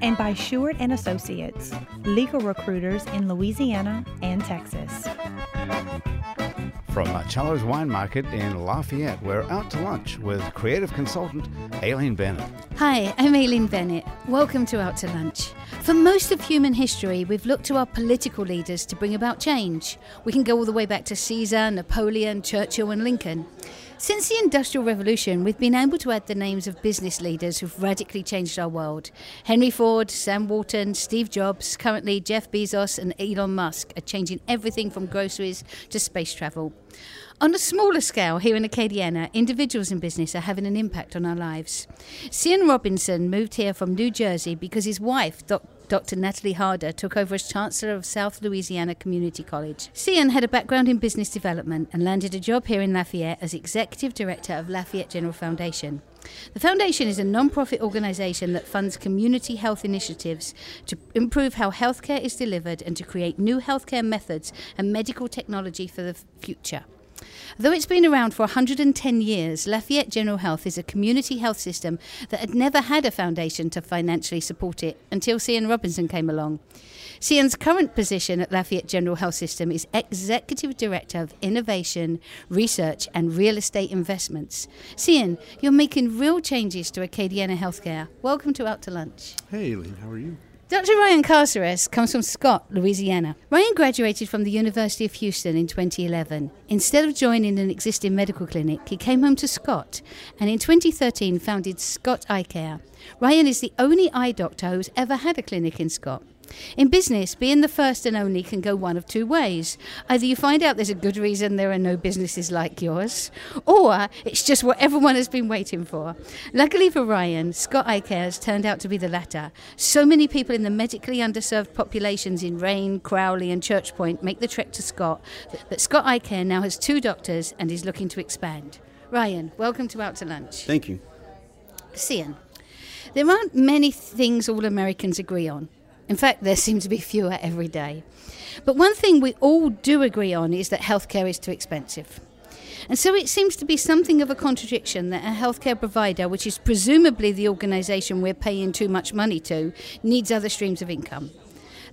And by Sheward and Associates, legal recruiters in Louisiana and Texas. From Marcello's Wine Market in Lafayette, we're out to lunch with creative consultant Aileen Bennett. Hi, I'm Aileen Bennett. Welcome to Out to Lunch. For most of human history, we've looked to our political leaders to bring about change. We can go all the way back to Caesar, Napoleon, Churchill, and Lincoln. Since the Industrial Revolution, we've been able to add the names of business leaders who've radically changed our world. Henry Ford, Sam Walton, Steve Jobs, currently Jeff Bezos and Elon Musk are changing everything from groceries to space travel. On a smaller scale, here in Acadiana, individuals in business are having an impact on our lives. Cian Robinson moved here from New Jersey because his wife, Dr. Dr. Natalie Harder took over as Chancellor of South Louisiana Community College. Cian had a background in business development and landed a job here in Lafayette as Executive Director of Lafayette General Foundation. The Foundation is a non profit organisation that funds community health initiatives to improve how healthcare is delivered and to create new healthcare methods and medical technology for the future. Though it's been around for 110 years, Lafayette General Health is a community health system that had never had a foundation to financially support it until Cian Robinson came along. Cian's current position at Lafayette General Health System is Executive Director of Innovation, Research and Real Estate Investments. Cian, you're making real changes to Acadiana Healthcare. Welcome to Out to Lunch. Hey, Lee, how are you? Dr. Ryan Cazares comes from Scott, Louisiana. Ryan graduated from the University of Houston in 2011. Instead of joining an existing medical clinic, he came home to Scott and in 2013 founded Scott Eye Care. Ryan is the only eye doctor who's ever had a clinic in Scott. In business, being the first and only can go one of two ways. Either you find out there's a good reason there are no businesses like yours, or it's just what everyone has been waiting for. Luckily for Ryan, Scott Eye Care has turned out to be the latter. So many people in the medically underserved populations in Rayne, Crowley, and Church Point make the trek to Scott that Scott Eye Care now has two doctors and is looking to expand. Ryan, welcome to Out to Lunch. Thank you. Cian, there aren't many things all Americans agree on. In fact, there seem to be fewer every day. But one thing we all do agree on is that healthcare is too expensive. And so it seems to be something of a contradiction that a healthcare provider, which is presumably the organisation we're paying too much money to, needs other streams of income.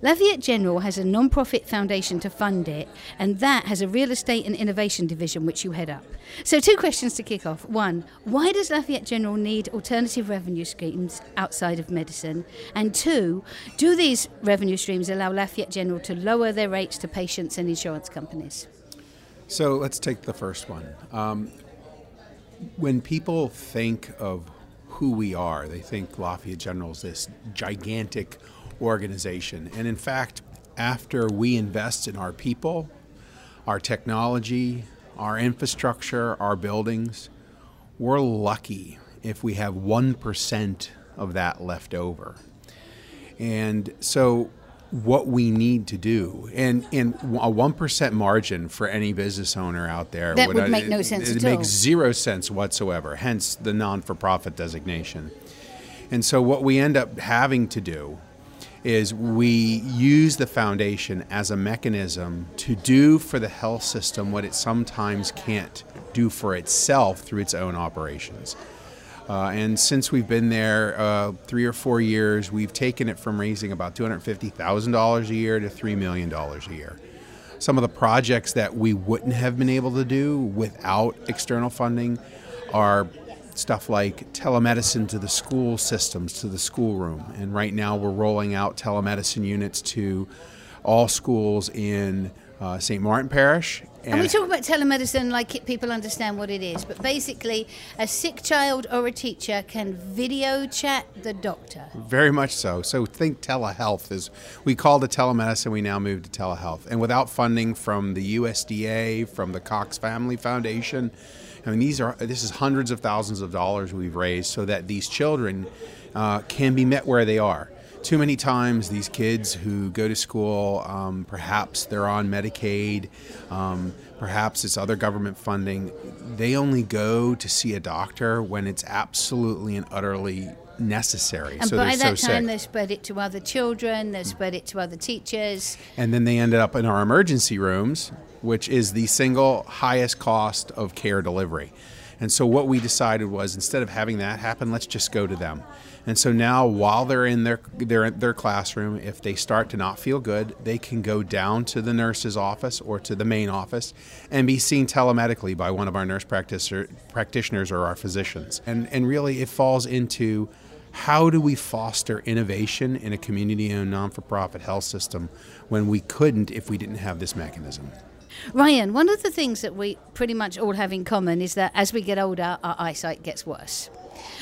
Lafayette General has a non profit foundation to fund it, and that has a real estate and innovation division which you head up. So, two questions to kick off. One, why does Lafayette General need alternative revenue streams outside of medicine? And two, do these revenue streams allow Lafayette General to lower their rates to patients and insurance companies? So, let's take the first one. Um, when people think of who we are, they think Lafayette General is this gigantic organization. And in fact, after we invest in our people, our technology, our infrastructure, our buildings, we're lucky if we have 1% of that left over. And so, what we need to do, and, and a 1% margin for any business owner out there that would, would make no sense it, it makes zero sense whatsoever, hence the non for profit designation. And so, what we end up having to do is we use the foundation as a mechanism to do for the health system what it sometimes can't do for itself through its own operations. Uh, and since we've been there uh, three or four years, we've taken it from raising about $250,000 a year to $3 million a year. Some of the projects that we wouldn't have been able to do without external funding are stuff like telemedicine to the school systems, to the schoolroom. And right now we're rolling out telemedicine units to all schools in uh, St. Martin Parish. And, and, we talk about telemedicine like people understand what it is, but basically, a sick child or a teacher can video chat the doctor. Very much so. So think telehealth is we called it telemedicine. We now moved to telehealth, and without funding from the USDA, from the Cox Family Foundation, I mean, these are this is hundreds of thousands of dollars we've raised so that these children uh, can be met where they are. too many times these kids who go to school, um, perhaps they're on Medicaid, um, perhaps it's other government funding, they only go to see a doctor when it's absolutely and utterly necessary. And so by that so time, sick. they've spread it to other children, they've spread it to other teachers. And then they ended up in our emergency rooms, which is the single highest cost of care delivery. And so what we decided was instead of having that happen, let's just go to them. And so now while they're in their their their classroom, if they start to not feel good, they can go down to the nurse's office or to the main office and be seen telemedically by one of our nurse practitioner, practitioners or our physicians. And and really it falls into how do we foster innovation in a community owned non for profit health system when we couldn't if we didn't have this mechanism? Ryan, one of the things that we pretty much all have in common is that as we get older, our eyesight gets worse.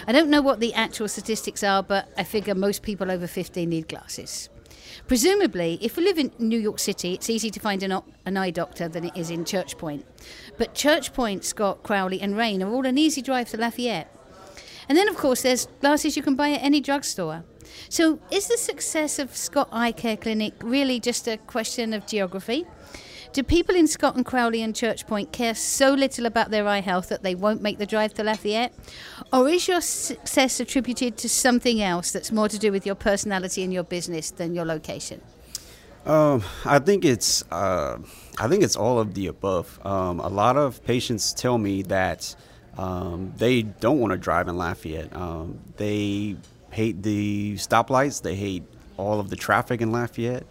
I don't know what the actual statistics are, but I figure most people over 50 need glasses. Presumably, if we live in New York City, it's easy to find an, o- an eye doctor than it is in Church Point. But Church Point, Scott, Crowley, and Rayne are all an easy drive to Lafayette. And then, of course, there's glasses you can buy at any drugstore. So, is the success of Scott Eye Care Clinic really just a question of geography? Do people in Scott and Crowley and Church Point care so little about their eye health that they won't make the drive to Lafayette? Or is your success attributed to something else that's more to do with your personality and your business than your location? Um, I think it's uh, I think it's all of the above. Um, a lot of patients tell me that um, they don't want to drive in Lafayette. Um, they hate the stoplights. They hate all of the traffic in Lafayette,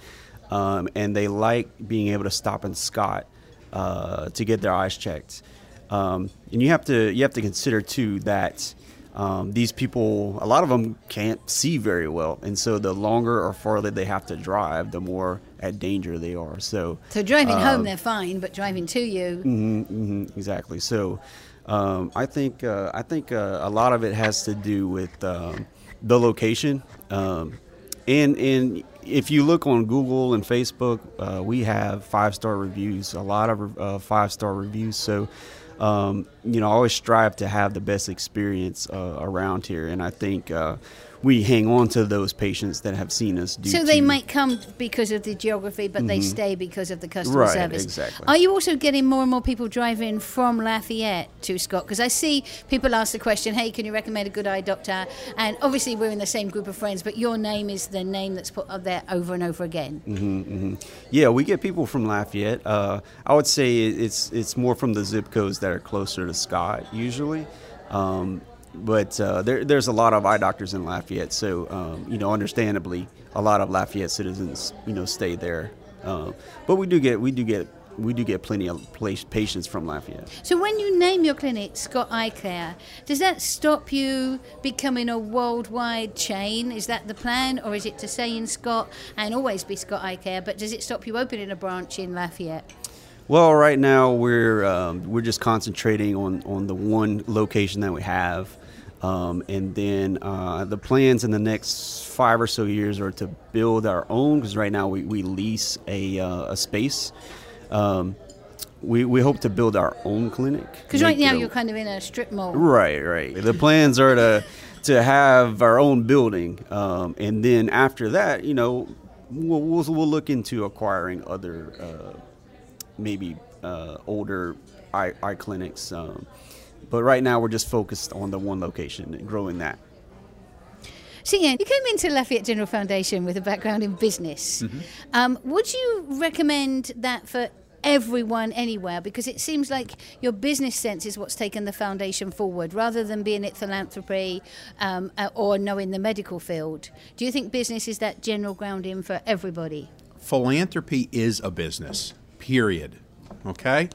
um, and they like being able to stop in Scott uh, to get their eyes checked. Um, and you have to you have to consider too that um, these people, a lot of them can't see very well, and so the longer or farther they have to drive, the more at danger they are. So, So, driving home, they're fine, but driving to you, hmm exactly. So, um, I think uh, I think uh, a lot of it has to do with um, the location, um, and and if you look on Google and Facebook, uh, we have five star reviews, a lot of uh, five star reviews. So. Um, you know, I always strive to have the best experience uh, around here, and I think uh, we hang on to those patients that have seen us do. So they might come because of the geography, but they stay because of the customer Right, service. exactly. Are you also getting more and more people driving from Lafayette to Scott? Because I see people ask the question, "Hey, can you recommend a good eye doctor?" And obviously, we're in the same group of friends, but your name is the name that's put up there over and over again. Yeah, we get people from Lafayette. Uh, I would say it's it's more from the zip codes that are closer to Scott usually. Um, but uh, there, there's a lot of eye doctors in Lafayette, so um, you know, understandably, a lot of Lafayette citizens, you know, stay there. Um, but we do get we do get we do get plenty of place, patients from Lafayette. So when you name your clinic Scott Eye Care, does that stop you becoming a worldwide chain? Is that the plan, or is it to stay in Scott and always be Scott Eye Care? But does it stop you opening a branch in Lafayette? Well, right now we're um, we're just concentrating on, on the one location that we have, um, and then uh, the plans in the next five or so years are to build our own. Because right now we, we lease a, uh, a space. Um, we, we hope to build our own clinic. Because right now you're kind of in a strip mall. Right, right. The plans are to to have our own building, um, and then after that, you know, we'll we'll, we'll look into acquiring other uh, maybe uh, older eye, eye clinics. But right now, we're just focused on the one location and growing that. So yeah, you came into Lafayette General Foundation with a background in business. Mm-hmm. Um, would you recommend that for everyone anywhere? Because it seems like your business sense is what's taken the foundation forward, rather than being it philanthropy um, uh, or knowing the medical field. Do you think business is that general grounding for everybody? philanthropy is a business, period. Okay?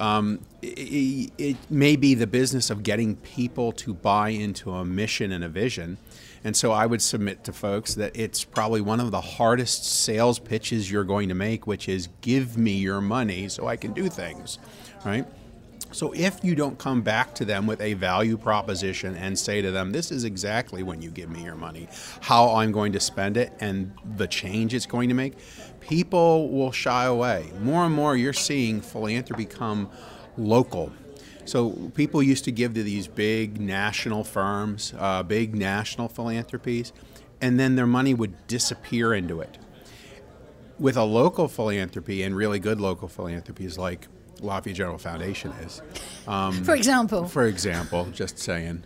Um, it, it may be the business of getting people to buy into a mission and a vision. And so I would submit to folks that it's probably one of the hardest sales pitches you're going to make, which is give me your money so I can do things, right? So if you don't come back to them with a value proposition and say to them, this is exactly when you give me your money, how I'm going to spend it, and the change it's going to make, people will shy away. More and more, you're seeing philanthropy become local. So people used to give to these big national firms, uh, big national philanthropies. and then their money would disappear into it. With a local philanthropy and really good local philanthropies like Lafayette General Foundation is, For example, for example, just saying,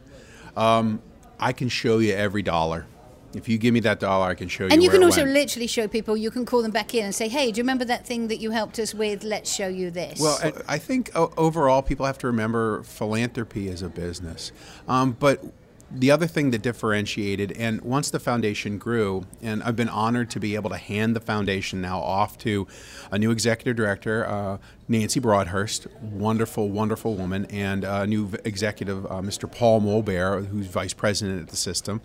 um, I can show you every dollar. If you give me that dollar, I can show you. and you can also went. literally show people. You can call them back in and say, "Hey, do you remember that thing that you helped us with? Let's show you this." Well, I, I think overall people have to remember philanthropy is a business. Um, but the other thing that differentiated, and once the foundation grew, and I've been honored to be able to hand the foundation now off to a new executive director, uh, Nancy Broadhurst, wonderful, wonderful woman, and a new executive, uh, Mr. Paul Mulbear, who's vice president at the system.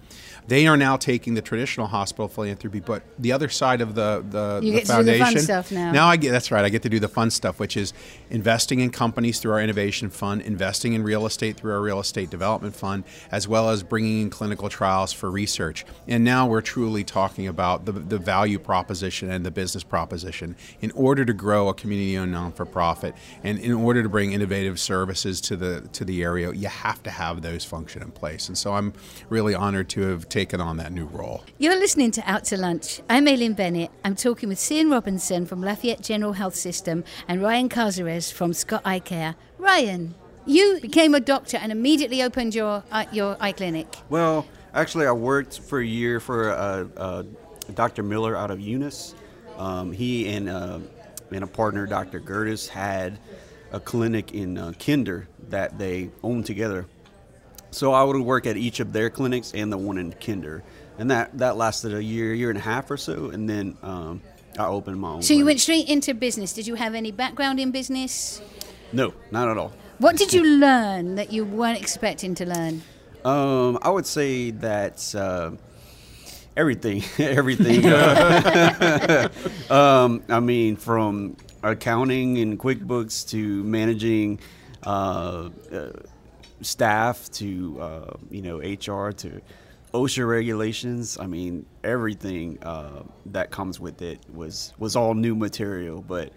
They are now taking the traditional hospital philanthropy, but the other side of the the, You the get to do the fun foundation. stuff now. Now I get that's right. I get to do the fun stuff, which is investing in companies through our innovation fund, investing in real estate through our real estate development fund, as well as bringing in clinical trials for research. And now we're truly talking about the, the value proposition and the business proposition in order to grow a community-owned non-for-profit, and in order to bring innovative services to the to the area, you have to have those function in place. And so I'm really honored to have taken on that new role. You're listening to Out to Lunch. I'm Aileen Bennett. I'm talking with Cian Robinson from Lafayette General Health System and Ryan Cazares from Scott Eye Care. Ryan, you became a doctor and immediately opened your uh, your eye clinic. Well, actually, I worked for a year for uh, uh, Dr. Miller out of Eunice. Um, he and uh, and a partner, Dr. Gertis, had a clinic in uh, Kinder that they owned together. So I would work at each of their clinics and the one in Kinder, and that that lasted a year, year and a half or so, and then um, I opened my own. So you clinic. went straight into business. Did you have any background in business? No, not at all. What did you learn that you weren't expecting to learn? Um, I would say that uh, everything, everything. uh, um, I mean, from accounting and QuickBooks to managing uh, uh, staff to uh, you know HR to OSHA regulations. I mean, everything that comes with it was was all new material, but.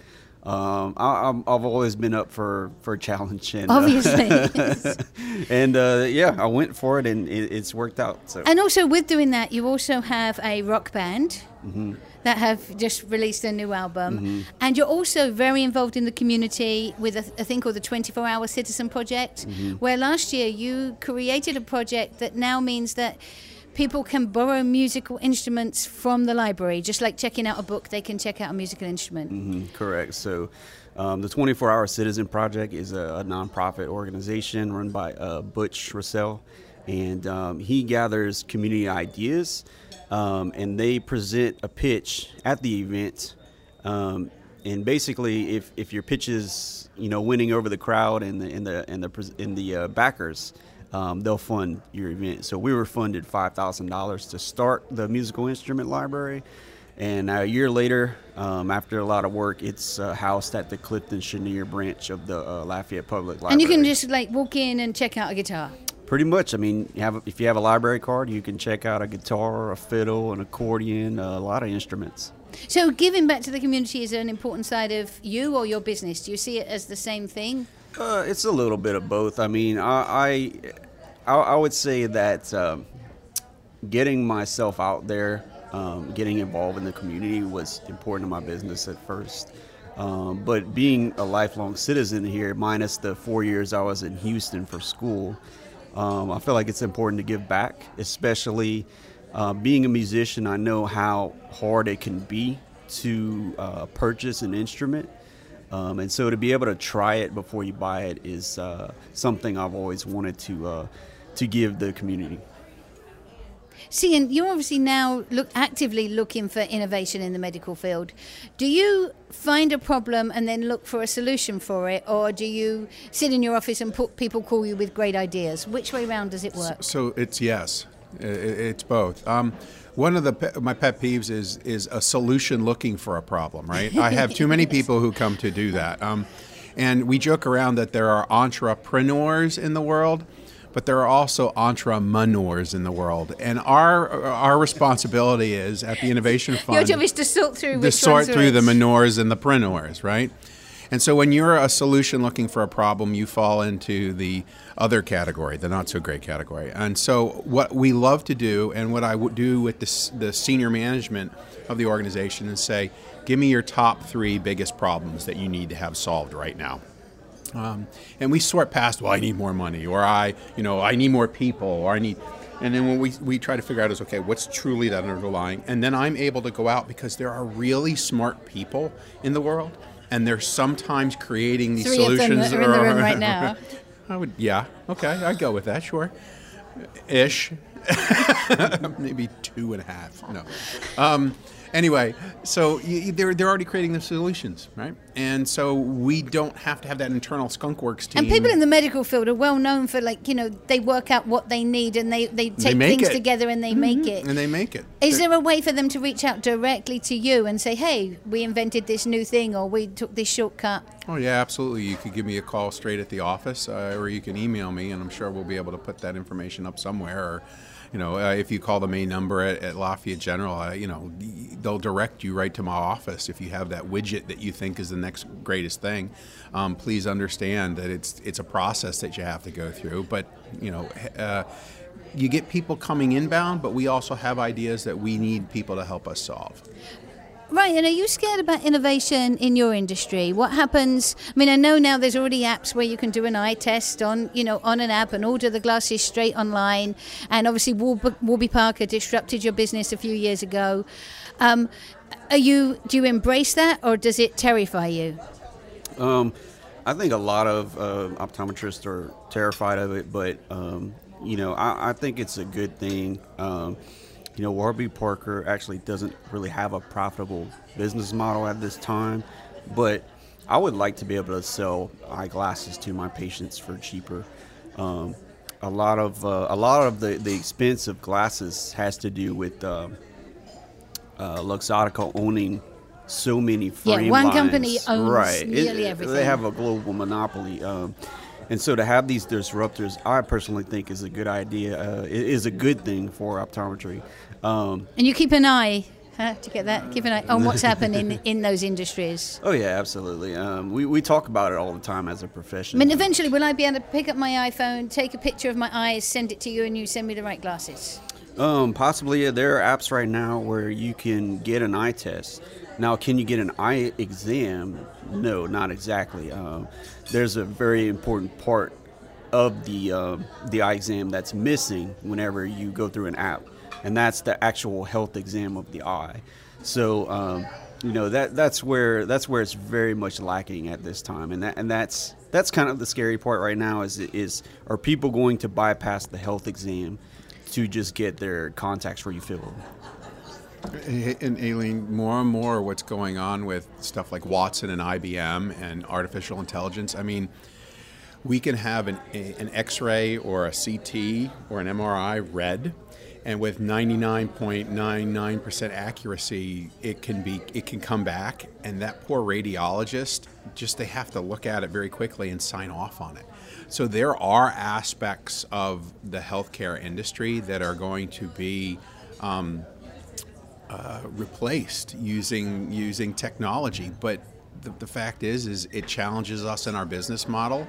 Um, I, I've always been up for for a challenge, and uh, Obviously. and uh, yeah, I went for it, and it, it's worked out. So And also with doing that, you also have a rock band Mm-hmm. that have just released a new album, and you're also very involved in the community with a, a thing called the 24 Hour Citizen Project, Mm-hmm. where last year you created a project that now means that. People can borrow musical instruments from the library, just like checking out a book, they can check out a musical instrument. Mhm, correct. So um, the 24 Hour Citizen Project is a, a nonprofit organization run by uh, Butch Russell, and um, he gathers community ideas, um, and they present a pitch at the event. Um, and basically, if, if your pitch is you know winning over the crowd and the and the and the and the uh, backers, um, they'll fund your event. So we were funded five thousand dollars to start the musical instrument library, and a year later, um, after a lot of work, it's uh, housed at the Clifton Chenier branch of the uh, Lafayette Public Library. And you can just like walk in and check out a guitar. pretty much. I mean, you have if you have a library card, you can check out a guitar, a fiddle, an accordion, a lot of instruments. So, giving back to the community is an important side of you or your business. Do you see it as the same thing? Uh, it's a little bit of both. I mean, I I, I, would say that um, getting myself out there, um, getting involved in the community was important to my business at first. Um, but being a lifelong citizen here, minus the four years I was in Houston for school, um, I feel like it's important to give back, especially uh, being a musician. I know how hard it can be to uh, purchase an instrument. Um, and so to be able to try it before you buy it is uh, something I've always wanted to uh, to give the community. See, and you're obviously now look actively looking for innovation in the medical field. Do you find a problem and then look for a solution for it, or do you sit in your office and put, people call you with great ideas? Which way around does it work? So it's yes, I- I- it's both. Um, one of the pe- my pet peeves is is a solution looking for a problem. Right? I have too many people who come to do that, um, and we joke around that there are entrepreneurs in the world. But there are also entrepreneurs in the world, and our our responsibility is at the Innovation Fund Your job is to sort through to sort through the manures and the preneurs, right? And so when you're a solution looking for a problem, you fall into the other category, the not so great category. And so what we love to do, and what I would do with the, the senior management of the organization, is say, give me your top three biggest problems that you need to have solved right now. Um, and we sort past, well, I need more money, or I, you know, I need more people, or I need, and then when we, we try to figure out is okay, what's truly that underlying, and then I'm able to go out because there are really smart people in the world and they're sometimes creating these Three solutions. them are room right now. I would, yeah, okay, I'd go with that, sure, ish, maybe two and a half. No. Um, anyway, so you, they're they're already creating the solutions, right? And so we don't have to have that internal skunkworks team. And people in the medical field are well known for like you know they work out what they need and they they take make things it. together and they make it. and they make it. Is there a way for them to reach out directly to you and say, "Hey, we invented this new thing, or we took this shortcut"? Oh yeah, absolutely. You could give me a call straight at the office, uh, or you can email me, and I'm sure we'll be able to put that information up somewhere. Or, you know, uh, if you call the main number at, at Lafayette General, uh, you know, they'll direct you right to my office if you have that widget that you think is the next greatest thing. Um, please understand that it's it's a process that you have to go through, but you know. Uh, you get people coming inbound, but we also have ideas that we need people to help us solve. Right, and are you scared about innovation in your industry? What happens? I mean, I know now there's already apps where you can do an eye test on, you know, on an app and order the glasses straight online. And obviously, Warby, Parker disrupted your business a few years ago. Um, are you? Do you embrace that, or does it terrify you? Um, I think a lot of uh, optometrists are terrified of it, but um, you know, I, I, think it's a good thing. You know, Warby Parker actually doesn't really have a profitable business model at this time, but I would like to be able to sell eyeglasses to my patients for cheaper. Um, a lot of uh, a lot of the, the expense of glasses has to do with uh, uh, Luxottica owning so many frame Yeah, one lines. company owns right. nearly It- everything. They have a global monopoly. Um, and so to have these disruptors, I personally think is a good idea. Uh, is a good thing for optometry. Um, And you keep an eye. Huh? You get that? Keep an eye on what's happening in those industries. oh yeah, absolutely. Um, we, we talk about it all the time as a profession. I mean, eventually, will I be able to pick up my iPhone, take a picture of my eyes, send it to you, and you send me the right glasses? Um, possibly, yeah, there are apps right now where you can get an eye test. Now, can you get an eye exam? No, not exactly. Um, there's a very important part of the um the eye exam that's missing whenever you go through an app, and that's the actual health exam of the eye. So, um, you know that that's where that's where it's very much lacking at this time, and that and that's that's kind of the scary part right now. Is is are people going to bypass the health exam? to just get their contacts refilled. And Aileen, more and more what's going on with stuff like Watson and IBM and artificial intelligence. I mean, we can have an, an X ray or a CT or an MRI read, and with 99.99% accuracy, it can be it can come back, and that poor radiologist just they have to look at it very quickly and sign off on it. So there are aspects of the healthcare industry that are going to be um, uh, replaced using using technology. But the, the fact is, is it challenges us in our business model,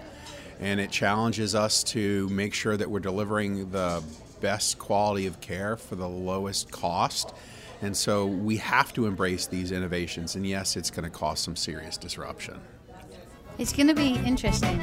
and it challenges us to make sure that we're delivering the best quality of care for the lowest cost. And so we have to embrace these innovations. And yes, it's going to cause some serious disruption. It's going to be interesting.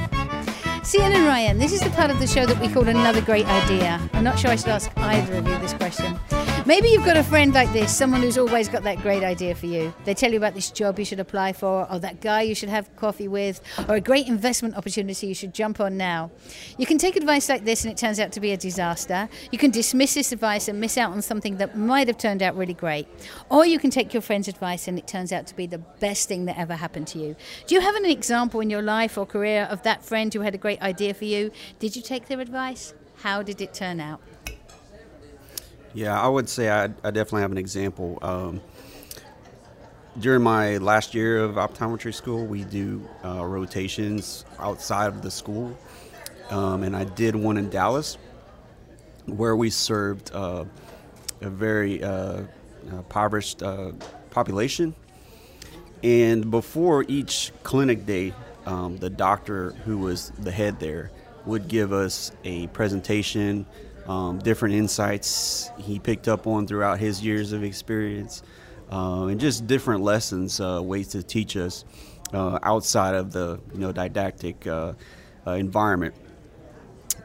Cian and Ryan, this is the part of the show that we call another great idea. I'm not sure I should ask either of you this question. Maybe you've got a friend like this, someone who's always got that great idea for you. They tell you about this job you should apply for, or that guy you should have coffee with, or a great investment opportunity you should jump on now. You can take advice like this and it turns out to be a disaster. You can dismiss this advice and miss out on something that might have turned out really great. Or you can take your friend's advice and it turns out to be the best thing that ever happened to you. Do you have an example in your life or career of that friend who had a great idea for you? Did you take their advice? How did it turn out? Yeah, I would say I, I definitely have an example. Um, during my last year of optometry school, we do uh, rotations outside of the school, um, and I did one in Dallas, where we served uh, a very uh, impoverished uh, population. And before each clinic day, um, the doctor who was the head there would give us a presentation, um, different insights he picked up on throughout his years of experience, uh, and just different lessons, uh, ways to teach us uh, outside of the you know didactic uh, uh, environment.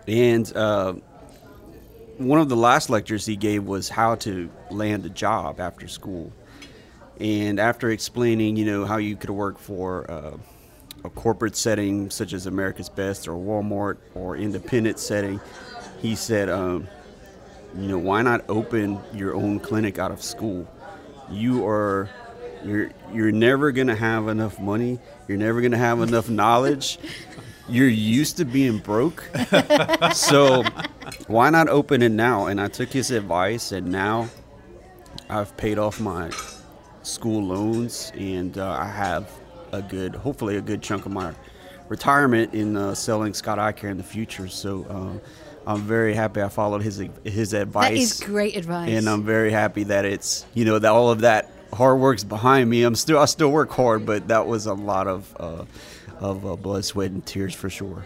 And uh, one of the last lectures he gave was how to land a job after school. And after explaining, you know, how you could work for uh, a corporate setting such as America's Best or Walmart or independent setting, he said, um, you know, why not open your own clinic out of school? You are you're you're never gonna have enough money. You're never gonna have enough knowledge. You're used to being broke, so why not open it now? And I took his advice, and now I've paid off my school loans, and uh, I have a good, hopefully, a good chunk of my retirement in uh, selling Scott Eye Care in the future. So. Uh, I'm very happy I followed his his advice. That is great advice. And I'm very happy that it's you know that all of that hard work's behind me. I'm still I still work hard, but that was a lot of uh, of uh, blood, sweat, and tears for sure.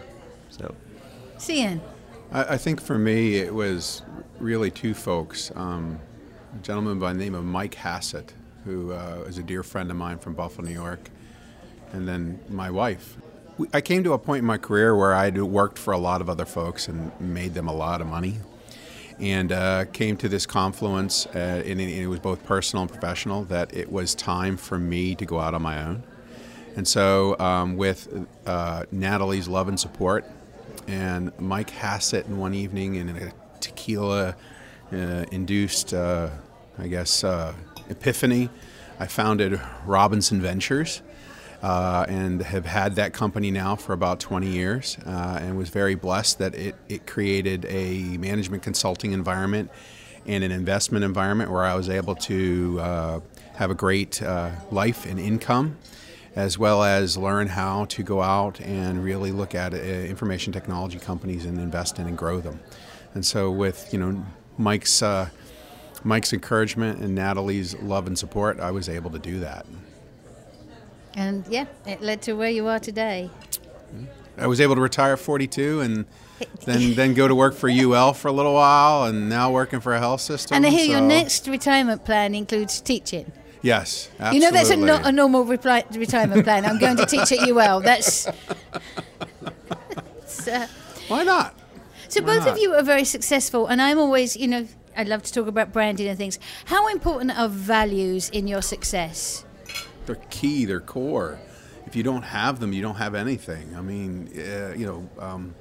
So, Cian. I, I think for me it was really two folks. Um, a gentleman by the name of Mike Hassett, who uh, is a dear friend of mine from Buffalo, New York, and then my wife. I came to a point in my career where I would worked for a lot of other folks and made them a lot of money, and uh, came to this confluence, uh, and it, it was both personal and professional, that it was time for me to go out on my own. And so, um, with uh, Natalie's love and support, and Mike Hassett in one evening in a tequila uh, induced, uh, I guess, uh, epiphany, I founded Robinson Ventures. Uh, and have had that company now for about 20 years, uh, and was very blessed that it, it created a management consulting environment and an investment environment where I was able to uh, have a great uh, life and income as well as learn how to go out and really look at uh, information technology companies and invest in and grow them. And so, with you know Mike's uh, Mike's encouragement and Natalie's love and support, I was able to do that. And yeah, it led to where you are today. I was able to retire at 42 and then then go to work for UL for a little while, and now working for a health system. And I hear your next retirement plan includes teaching. Yes, absolutely. You know, that's a, not a normal repli- retirement plan. I'm going to teach at UL. That's. Uh, Why not? so Why both of you are very successful, and I'm always, you know, I love to talk about branding and things. How important are values in your success? They're key, they're core. If you don't have them, you don't have anything. I mean, uh, you know, um,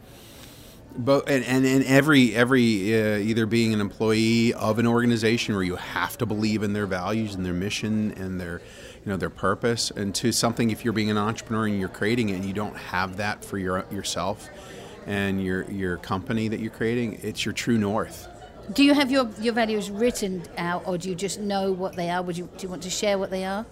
but and, and, and every every uh, either being an employee of an organization where you have to believe in their values and their mission and their you know their purpose, and to something if you're being an entrepreneur and you're creating it and you don't have that for your yourself and your your company that you're creating, it's your true north. Do you have your, your values written out, or do you just know what they are? Would you do you want to share what they are?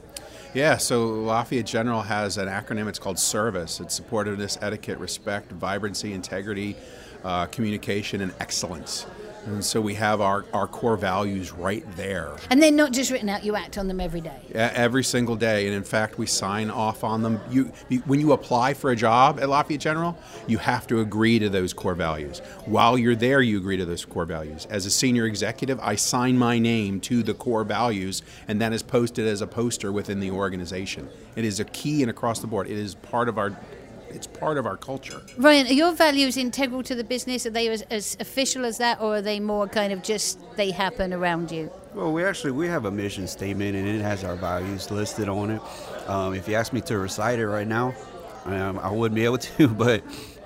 Yeah, so Lafayette General has an acronym. It's called SERVICE. It's supportiveness, etiquette, respect, vibrancy, integrity, uh, communication, and excellence. And so we have our, our core values right there And they're not just written out; you act on them every day. every single day. And in fact, we sign off on them. You, you, when you apply for a job at Lafayette General, you have to agree to those core values. While you're there, you agree to those core values. As a senior executive, I sign my name to the core values, and that is posted as a poster within the organization. It is a key and across the board. It is part of our. It's part of our culture. Ryan, are your values integral to the business? Are they as, as official as that, or are they more kind of just they happen around you? well, we actually we have a mission statement and it has our values listed on it. Um, if you ask me to recite it right now, um, I wouldn't be able to. But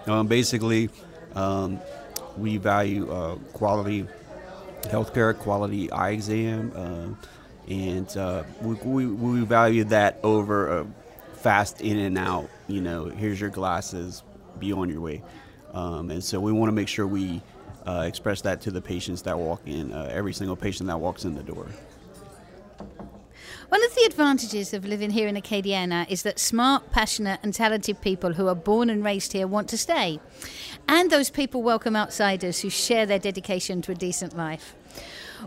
um, basically, um, we value uh, quality healthcare, quality eye exam, uh, and uh, we, we, we value that over a fast in and out. You know, here's your glasses, be on your way. Um, and so we want to make sure we uh, express that to the patients that walk in, uh, every single patient that walks in the door. One of the advantages of living here in Acadiana is that smart, passionate, and talented people who are born and raised here want to stay. And those people welcome outsiders who share their dedication to a decent life.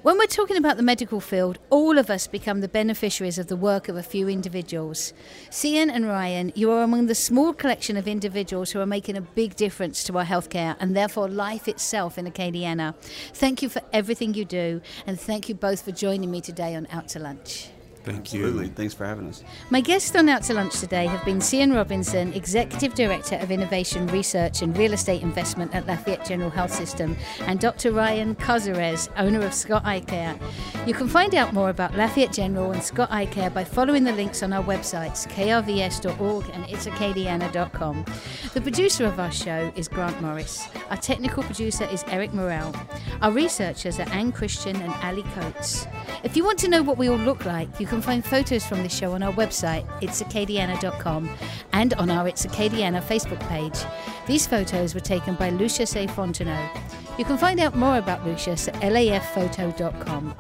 When we're talking about the medical field, all of us become the beneficiaries of the work of a few individuals. Cian and Ryan, you are among the small collection of individuals who are making a big difference to our healthcare and therefore life itself in Acadiana. Thank you for everything you do, and thank you both for joining me today on Out to Lunch. Thank Absolutely. you. Thanks for having us. My guests on Out to Lunch today have been Cian Robinson, Executive Director of Innovation Research and Real Estate Investment at Lafayette General Health System, and Dr. Ryan Cazares, owner of Scott Eye Care. You can find out more about Lafayette General and Scott Eye Care by following the links on our websites, krvs.org and itsacadiana.com. The producer of our show is Grant Morris. Our technical producer is Eric Morrell. Our researchers are Anne Christian and Ali Coates. If you want to know what we all look like, you can find photos from this show on our website, itsacadiana.com, and on our It's Acadiana Facebook page. These photos were taken by Lucius A. Fontenot. You can find out more about Lucius at lafphoto.com.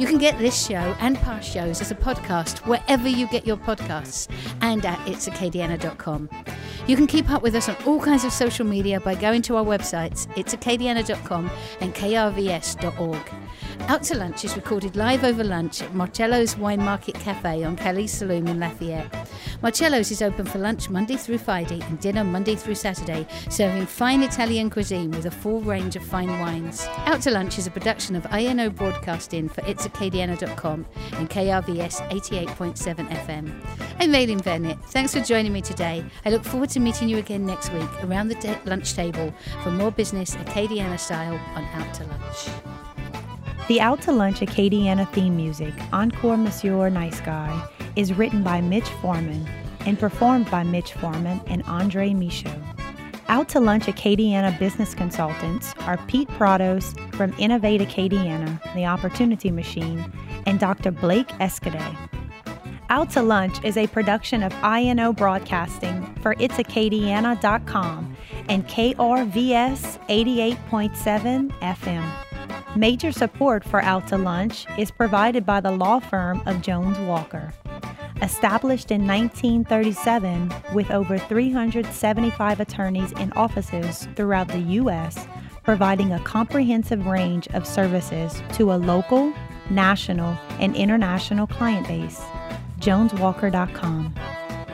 You can get this show and past shows as a podcast wherever you get your podcasts and at itsacadiana.com. You can keep up with us on all kinds of social media by going to our websites, itsacadiana.com and krvs.org. Out to Lunch is recorded live over lunch at Marcello's Wine Market Cafe on Kaliste Saloom in Lafayette. Marcello's is open for lunch Monday through Friday and dinner Monday through Saturday, serving fine Italian cuisine with a full range of fine wines. Out to Lunch is a production of INO Broadcasting for itsacadiana.com and KRVS 88.7 FM. I'm Aileen Bennett. Thanks for joining me today. I look forward to meeting you again next week around the de- lunch table for more business Acadiana style on Out to Lunch. The Out to Lunch Acadiana theme music, Encore Monsieur Nice Guy, is written by Mitch Foreman and performed by Mitch Foreman and Andre Michaud. Out to Lunch Acadiana business consultants are Pete Prados from Innovate Acadiana, The Opportunity Machine, and Dr. Blake Escaday. Out to Lunch is a production of INO Broadcasting for itsacadiana.com and KRVS 88.7 FM. Major support for Out to Lunch is provided by the law firm of Jones Walker. Established in 1937 with over 375 attorneys in offices throughout the U.S., providing a comprehensive range of services to a local, national, and international client base. JonesWalker.com.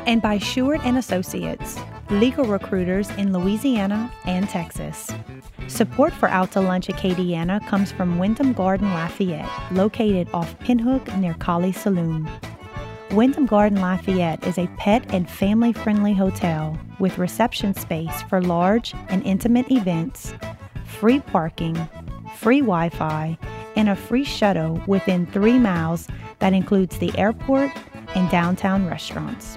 And by Shewart and Associates, legal recruiters in Louisiana and Texas. Support for Out to Lunch Acadiana comes from Wyndham Garden Lafayette, located off Pinhook near Kaliste Saloom. Wyndham Garden Lafayette is a pet and family friendly hotel with reception space for large and intimate events, free parking, free Wi Fi, and a free shuttle within three miles that includes the airport and downtown restaurants.